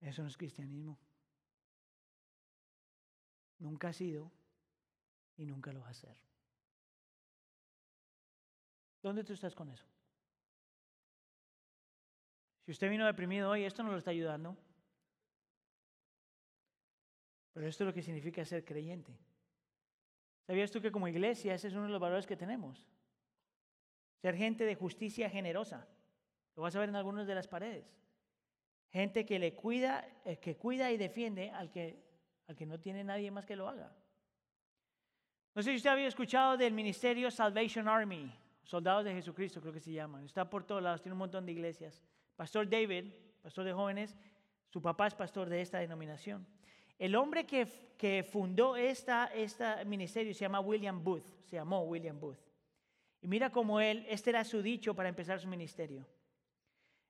Eso no es cristianismo. Nunca ha sido y nunca lo va a ser. ¿Dónde tú estás con eso? Si usted vino deprimido hoy, esto no lo está ayudando. Pero esto es lo que significa ser creyente. ¿Sabías tú que como iglesia ese es uno de los valores que tenemos? Ser gente de justicia generosa. Lo vas a ver en algunas de las paredes. Gente que le cuida, eh, que cuida y defiende al que, al que no tiene nadie más que lo haga. No sé si usted había escuchado del ministerio Salvation Army, Soldados de Jesucristo creo que se llaman. Está por todos lados, tiene un montón de iglesias. Pastor David, pastor de jóvenes, su papá es pastor de esta denominación. El hombre que, que fundó esta, este ministerio se llama William Booth, se llamó William Booth. Y mira cómo él, este era su dicho para empezar su ministerio.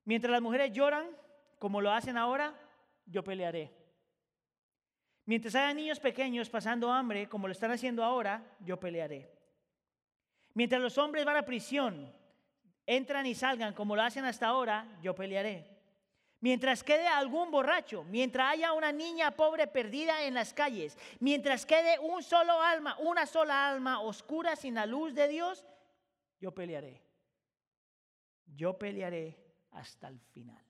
Mientras las mujeres lloran, como lo hacen ahora, yo pelearé. Mientras haya niños pequeños pasando hambre, como lo están haciendo ahora, yo pelearé. Mientras los hombres van a prisión, entran y salgan como lo hacen hasta ahora, yo pelearé. Mientras quede algún borracho, mientras haya una niña pobre perdida en las calles, mientras quede un solo alma, una sola alma oscura sin la luz de Dios, yo pelearé. Yo pelearé hasta el final.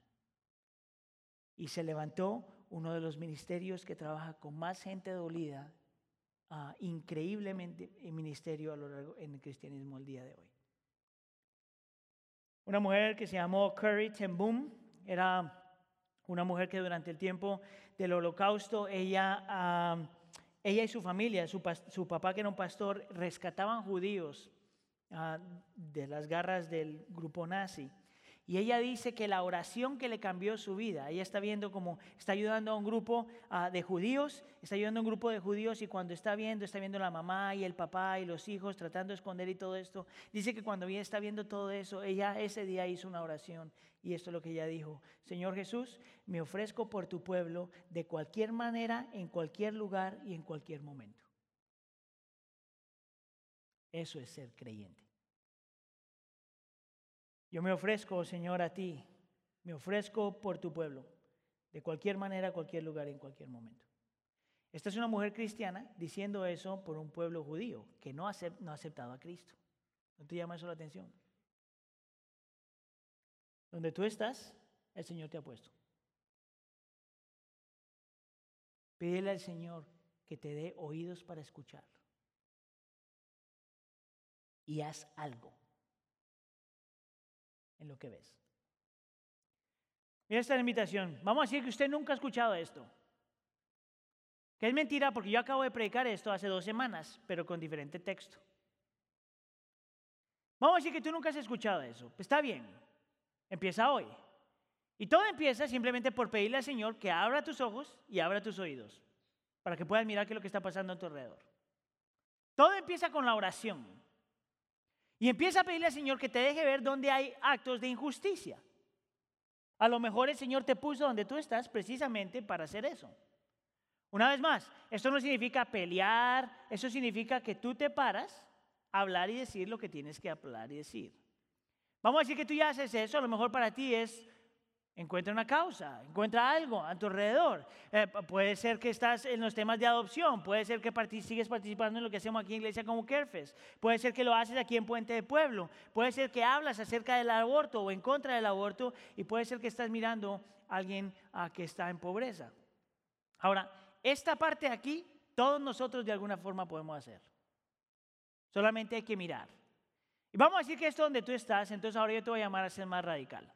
Y se levantó uno de los ministerios que trabaja con más gente dolida, uh, increíblemente en ministerio a lo largo en el cristianismo el día de hoy. Una mujer que se llamó Curry Ten Boom era una mujer que durante el tiempo del holocausto, ella, ella y su familia, su, su, papá que era un pastor, rescataban judíos ah, de las garras del grupo nazi. Y ella dice que la oración que le cambió su vida, ella está viendo como está ayudando a un grupo ah, de judíos, está ayudando a un grupo de judíos y cuando está viendo, está viendo la mamá y el papá y los hijos tratando de esconder y todo esto, dice que cuando ella está viendo todo eso, ella ese día hizo una oración y esto es lo que ella dijo, Señor Jesús, me ofrezco por tu pueblo de cualquier manera, en cualquier lugar y en cualquier momento. Eso es ser creyente. Yo me ofrezco, Señor, a ti. Me ofrezco por tu pueblo, de cualquier manera, cualquier lugar, en cualquier momento. Esta es una mujer cristiana diciendo eso por un pueblo judío que no, ha aceptado a Cristo. ¿No te llama eso la atención? Donde tú estás, el Señor te ha puesto. Pídele al Señor que te dé oídos para escuchar. Y haz algo en lo que ves. Mira esta invitación. Vamos a decir que usted nunca ha escuchado esto. Que es mentira porque yo acabo de predicar esto hace dos semanas, pero con diferente texto. Vamos a decir que tú nunca has escuchado eso. Pues está bien. Empieza hoy. Y todo empieza simplemente por pedirle al Señor que abra tus ojos y abra tus oídos para que puedas mirar qué es lo que está pasando a tu alrededor. Todo empieza con la oración. Y empieza a pedirle al Señor que te deje ver dónde hay actos de injusticia. A lo mejor el Señor te puso donde tú estás precisamente para hacer eso. Una vez más, esto no significa pelear, eso significa que tú te paras a hablar y decir lo que tienes que hablar y decir. Vamos a decir que tú ya haces eso, a lo mejor para ti es Encuentra una causa, encuentra algo a tu alrededor. Eh, puede ser que estás en los temas de adopción, puede ser que sigues participando en lo que hacemos aquí en Iglesia como Kerfes, puede ser que lo haces aquí en Puente de Pueblo, puede ser que hablas acerca del aborto o en contra del aborto y puede ser que estás mirando a alguien ah, que está en pobreza. Ahora, esta parte aquí, todos nosotros de alguna forma podemos hacer. Solamente hay que mirar. Y vamos a decir que esto donde tú estás, entonces ahora yo te voy a llamar a ser más radical.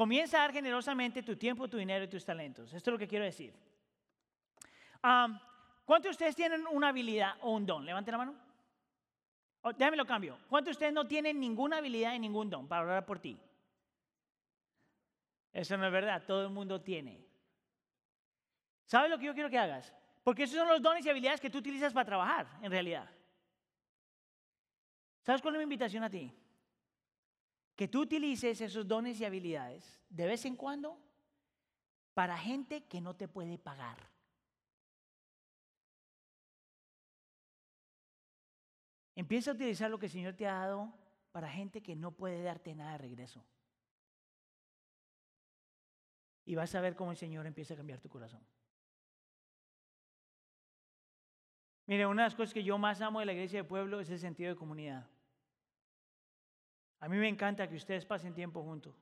Comienza a dar generosamente tu tiempo, tu dinero y tus talentos. Esto es lo que quiero decir. ¿Cuántos de ustedes tienen una habilidad o un don? Levanten la mano. Oh, déjame lo cambio. ¿Cuántos de ustedes no tienen ninguna habilidad y ningún don para orar por ti? Eso no es verdad, todo el mundo tiene. ¿Sabes lo que yo quiero que hagas? Porque esos son los dones y habilidades que tú utilizas para trabajar, en realidad. ¿Sabes cuál es mi invitación a ti? Que tú utilices esos dones y habilidades de vez en cuando para gente que no te puede pagar. Empieza a utilizar lo que el Señor te ha dado para gente que no puede darte nada de regreso. Y vas a ver cómo el Señor empieza a cambiar tu corazón. Mire, una de las cosas que yo más amo de la iglesia de pueblo es el sentido de comunidad. A mí me encanta que ustedes pasen tiempo juntos.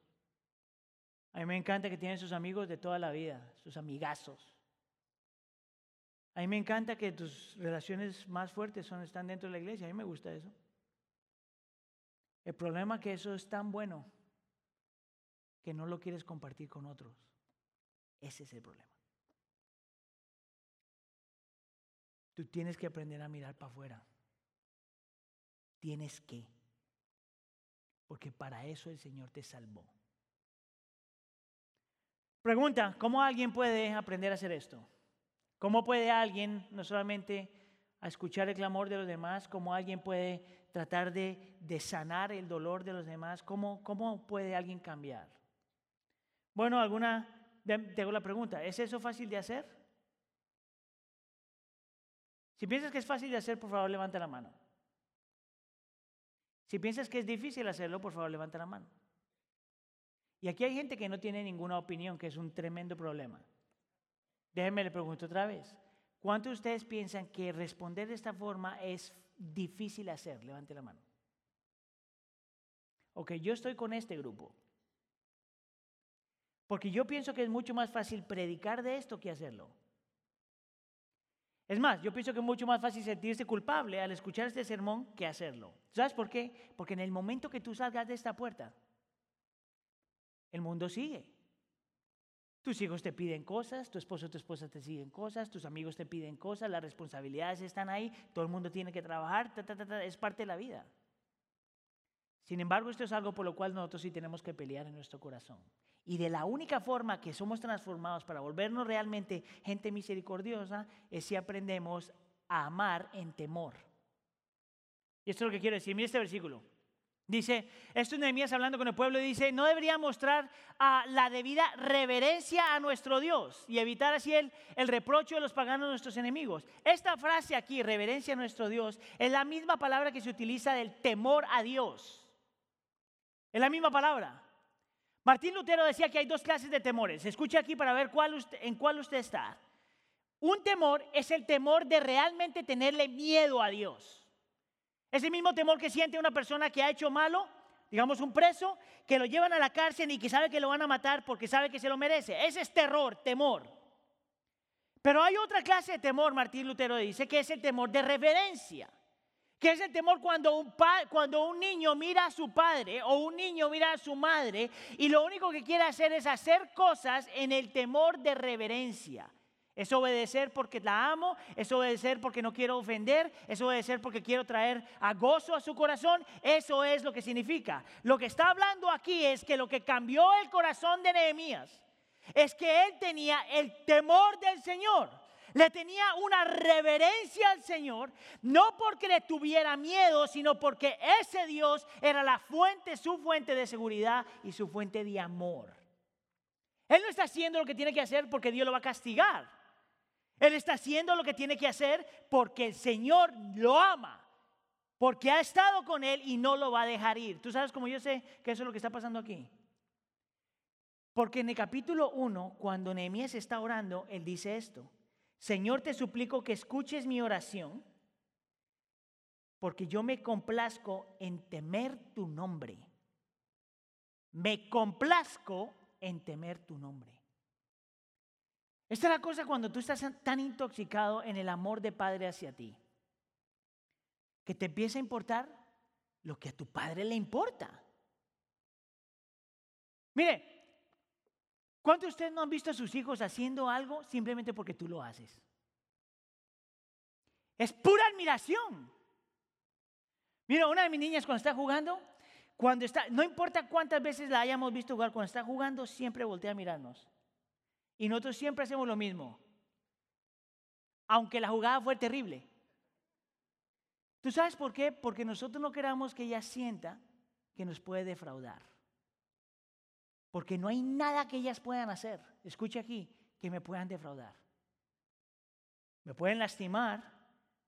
A mí me encanta que tienen sus amigos de toda la vida, sus amigazos. A mí me encanta que tus relaciones más fuertes están dentro de la iglesia. A mí me gusta eso. El problema es que eso es tan bueno que no lo quieres compartir con otros. Ese es el problema. Tú tienes que aprender a mirar para afuera. Tienes que. Porque para eso el Señor te salvó. Pregunta, ¿cómo alguien puede aprender a hacer esto? ¿Cómo puede alguien no solamente a escuchar el clamor de los demás, cómo alguien puede tratar de, sanar el dolor de los demás? ¿Cómo, ¿Cómo puede alguien cambiar? Bueno, alguna, te hago la pregunta, ¿es eso fácil de hacer? Si piensas que es fácil de hacer, por favor, levanta la mano. Si piensas que es difícil hacerlo, por favor, levanta la mano. Y aquí hay gente que no tiene ninguna opinión, que es un tremendo problema. Déjenme le pregunto otra vez. ¿Cuántos de ustedes piensan que responder de esta forma es difícil hacer? Levante la mano. Ok, yo estoy con este grupo. Porque yo pienso que es mucho más fácil predicar de esto que hacerlo. Es más, yo pienso que es mucho más fácil sentirse culpable al escuchar este sermón que hacerlo. ¿Sabes por qué? Porque en el momento que tú salgas de esta puerta, el mundo sigue. Tus hijos te piden cosas, tu esposo o tu esposa te siguen cosas, tus amigos te piden cosas, las responsabilidades están ahí, todo el mundo tiene que trabajar, es parte de la vida. Sin embargo, esto es algo por lo cual nosotros sí tenemos que pelear en nuestro corazón. Y de la única forma que somos transformados para volvernos realmente gente misericordiosa es si aprendemos a amar en temor. Y esto es lo que quiero decir. Mira este versículo. Dice, esto es Nehemías hablando con el pueblo dice, no debería mostrar a la debida reverencia a nuestro Dios y evitar así el, el reprocho de los paganos nuestros enemigos. Esta frase aquí, reverencia a nuestro Dios, es la misma palabra que se utiliza del temor a Dios. Es la misma palabra. Martín Lutero decía que hay dos clases de temores. Escuche aquí para ver cuál en cuál usted está. Un temor es el temor de realmente tenerle miedo a Dios. Ese mismo temor que siente una persona que ha hecho malo, digamos un preso, que lo llevan a la cárcel y que sabe que lo van a matar porque sabe que se lo merece. Ese es terror, temor. Pero hay otra clase de temor, Martín Lutero dice, que es el temor de reverencia que es el temor cuando un, cuando un niño mira a su padre o un niño mira a su madre y lo único que quiere hacer es hacer cosas en el temor de reverencia. Es obedecer porque la amo, es obedecer porque no quiero ofender, es obedecer porque quiero traer a gozo a su corazón. Eso es lo que significa. Lo que está hablando aquí es que lo que cambió el corazón de Nehemías es que él tenía el temor del Señor le tenía una reverencia al Señor, no porque le tuviera miedo, sino porque ese Dios era la fuente, su fuente de seguridad y su fuente de amor. Él no está haciendo lo que tiene que hacer porque Dios lo va a castigar. Él está haciendo lo que tiene que hacer porque el Señor lo ama, porque ha estado con él y no lo va a dejar ir. ¿Tú sabes cómo yo sé que eso es lo que está pasando aquí? Porque en el capítulo 1, cuando Nehemías está orando, él dice esto. Señor, te suplico que escuches mi oración, porque yo me complazco en temer tu nombre. Me complazco en temer tu nombre. Esta es la cosa cuando tú estás tan intoxicado en el amor de Padre hacia ti, que te empieza a importar lo que a tu Padre le importa. Mire, ¿Cuántos de ustedes no han visto a sus hijos haciendo algo simplemente porque tú lo haces? Es pura admiración. Mira, una de mis niñas cuando está jugando, cuando está, no importa cuántas veces la hayamos visto jugar, cuando está jugando siempre voltea a mirarnos. Y nosotros siempre hacemos lo mismo. Aunque la jugada fue terrible. ¿Tú sabes por qué? Porque nosotros no queramos que ella sienta que nos puede defraudar. Porque no hay nada que ellas puedan hacer, escucha aquí, que me puedan defraudar. Me pueden lastimar,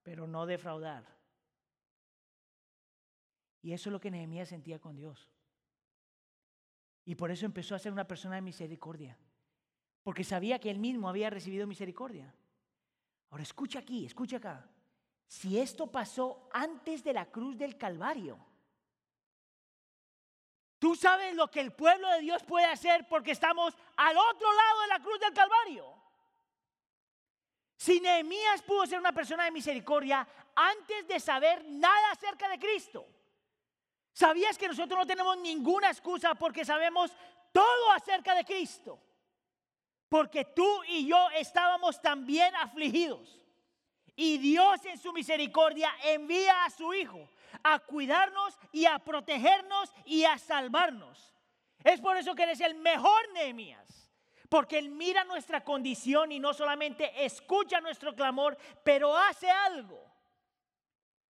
pero no defraudar. Y eso es lo que Nehemías sentía con Dios. Y por eso empezó a ser una persona de misericordia. Porque sabía que él mismo había recibido misericordia. Ahora escucha aquí, escucha acá. Si esto pasó antes de la cruz del Calvario, tú sabes lo que el pueblo de Dios puede hacer porque estamos al otro lado de la cruz del Calvario. Si Nehemías pudo ser una persona de misericordia antes de saber nada acerca de Cristo, ¿sabías que nosotros no tenemos ninguna excusa porque sabemos todo acerca de Cristo? Porque tú y yo estábamos también afligidos. Y Dios en su misericordia envía a su Hijo a cuidarnos y a protegernos y a salvarnos. Es por eso que eres el mejor Nehemías. Porque Él mira nuestra condición y no solamente escucha nuestro clamor, pero hace algo.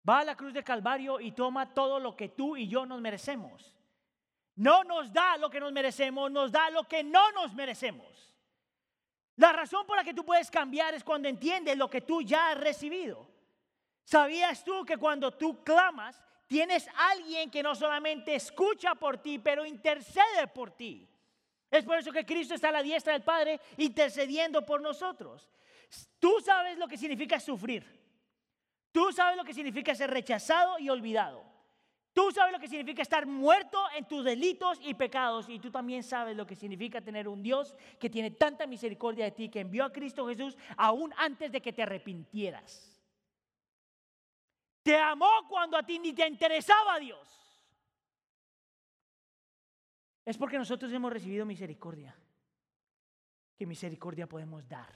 Va a la cruz de Calvario y toma todo lo que tú y yo nos merecemos. No nos da lo que nos merecemos, nos da lo que no nos merecemos. La razón por la que tú puedes cambiar es cuando entiendes lo que tú ya has recibido. ¿Sabías tú que cuando tú clamas, tienes alguien que no solamente escucha por ti, pero intercede por ti? Es por eso que Cristo está a la diestra del Padre intercediendo por nosotros. Tú sabes lo que significa sufrir. Tú sabes lo que significa ser rechazado y olvidado. Tú sabes lo que significa estar muerto en tus delitos y pecados y tú también sabes lo que significa tener un Dios que tiene tanta misericordia de ti que envió a Cristo Jesús aún antes de que te arrepintieras. Te amó cuando a ti ni te interesaba Dios. Es porque nosotros hemos recibido misericordia. Que misericordia podemos dar.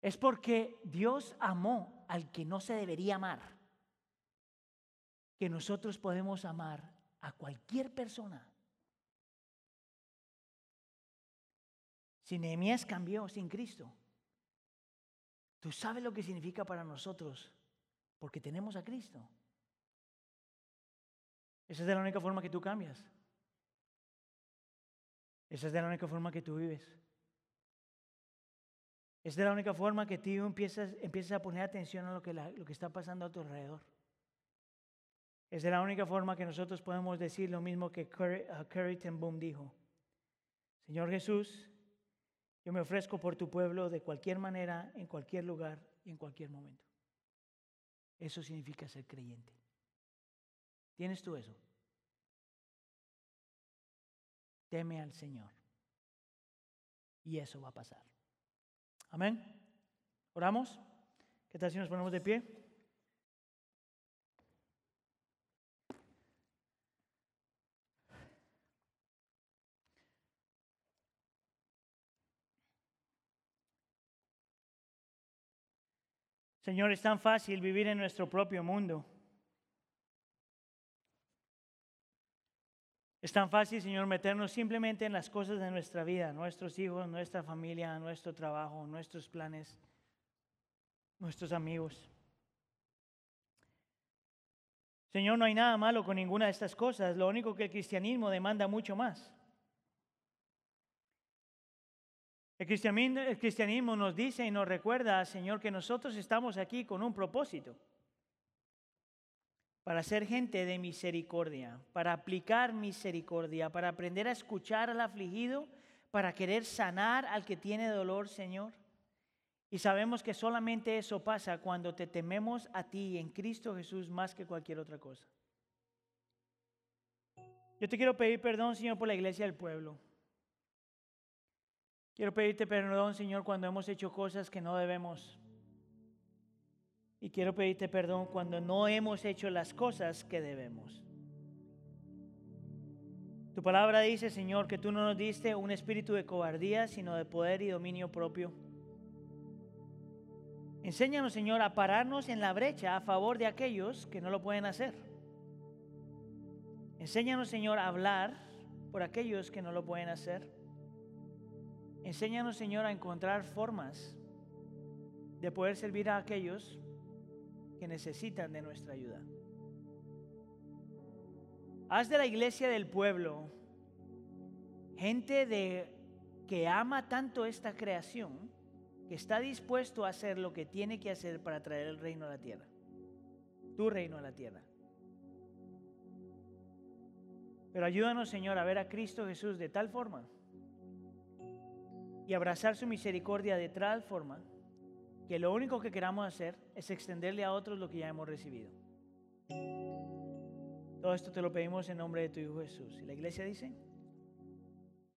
Es porque Dios amó al que no se debería amar que nosotros podemos amar a cualquier persona. Si Nehemías cambió sin Cristo, tú sabes lo que significa para nosotros porque tenemos a Cristo. Esa es de la única forma que tú cambias. Esa es de la única forma que tú vives. Es de la única forma que tú empiezas, a poner atención a lo que, está pasando a tu alrededor. Es de la única forma que nosotros podemos decir lo mismo que Curry, Ten Boom dijo. Señor Jesús, yo me ofrezco por tu pueblo de cualquier manera, en cualquier lugar y en cualquier momento. Eso significa ser creyente. ¿Tienes tú eso? Teme al Señor. Y eso va a pasar. Amén. ¿Oramos? ¿Qué tal si nos ponemos de pie? Señor, es tan fácil vivir en nuestro propio mundo. Es tan fácil, Señor, meternos simplemente en las cosas de nuestra vida, nuestros hijos, nuestra familia, nuestro trabajo, nuestros planes, nuestros amigos. Señor, no hay nada malo con ninguna de estas cosas, lo único que el cristianismo demanda mucho más. El cristianismo, nos dice y nos recuerda, Señor, que nosotros estamos aquí con un propósito. Para ser gente de misericordia, para aplicar misericordia, para aprender a escuchar al afligido, para querer sanar al que tiene dolor, Señor. Y sabemos que solamente eso pasa cuando te tememos a ti en Cristo Jesús más que cualquier otra cosa. Yo te quiero pedir perdón, Señor, por la iglesia del pueblo. Quiero pedirte perdón, Señor, cuando hemos hecho cosas que no debemos. Y quiero pedirte perdón cuando no hemos hecho las cosas que debemos. Tu palabra dice, Señor, que tú no nos diste un espíritu de cobardía, sino de poder y dominio propio. Enséñanos, Señor, a pararnos en la brecha a favor de aquellos que no lo pueden hacer. Enséñanos, Señor, a hablar por aquellos que no lo pueden hacer. Enséñanos, Señor, a encontrar formas de poder servir a aquellos que necesitan de nuestra ayuda. Haz de la iglesia del pueblo gente de que ama tanto esta creación que está dispuesto a hacer lo que tiene que hacer para traer el reino a la tierra. Tu reino a la tierra. Pero ayúdanos, Señor, a ver a Cristo Jesús de tal forma y abrazar su misericordia de tal forma que lo único que queramos hacer es extenderle a otros lo que ya hemos recibido. Todo esto te lo pedimos en nombre de tu Hijo Jesús. Y la iglesia dice...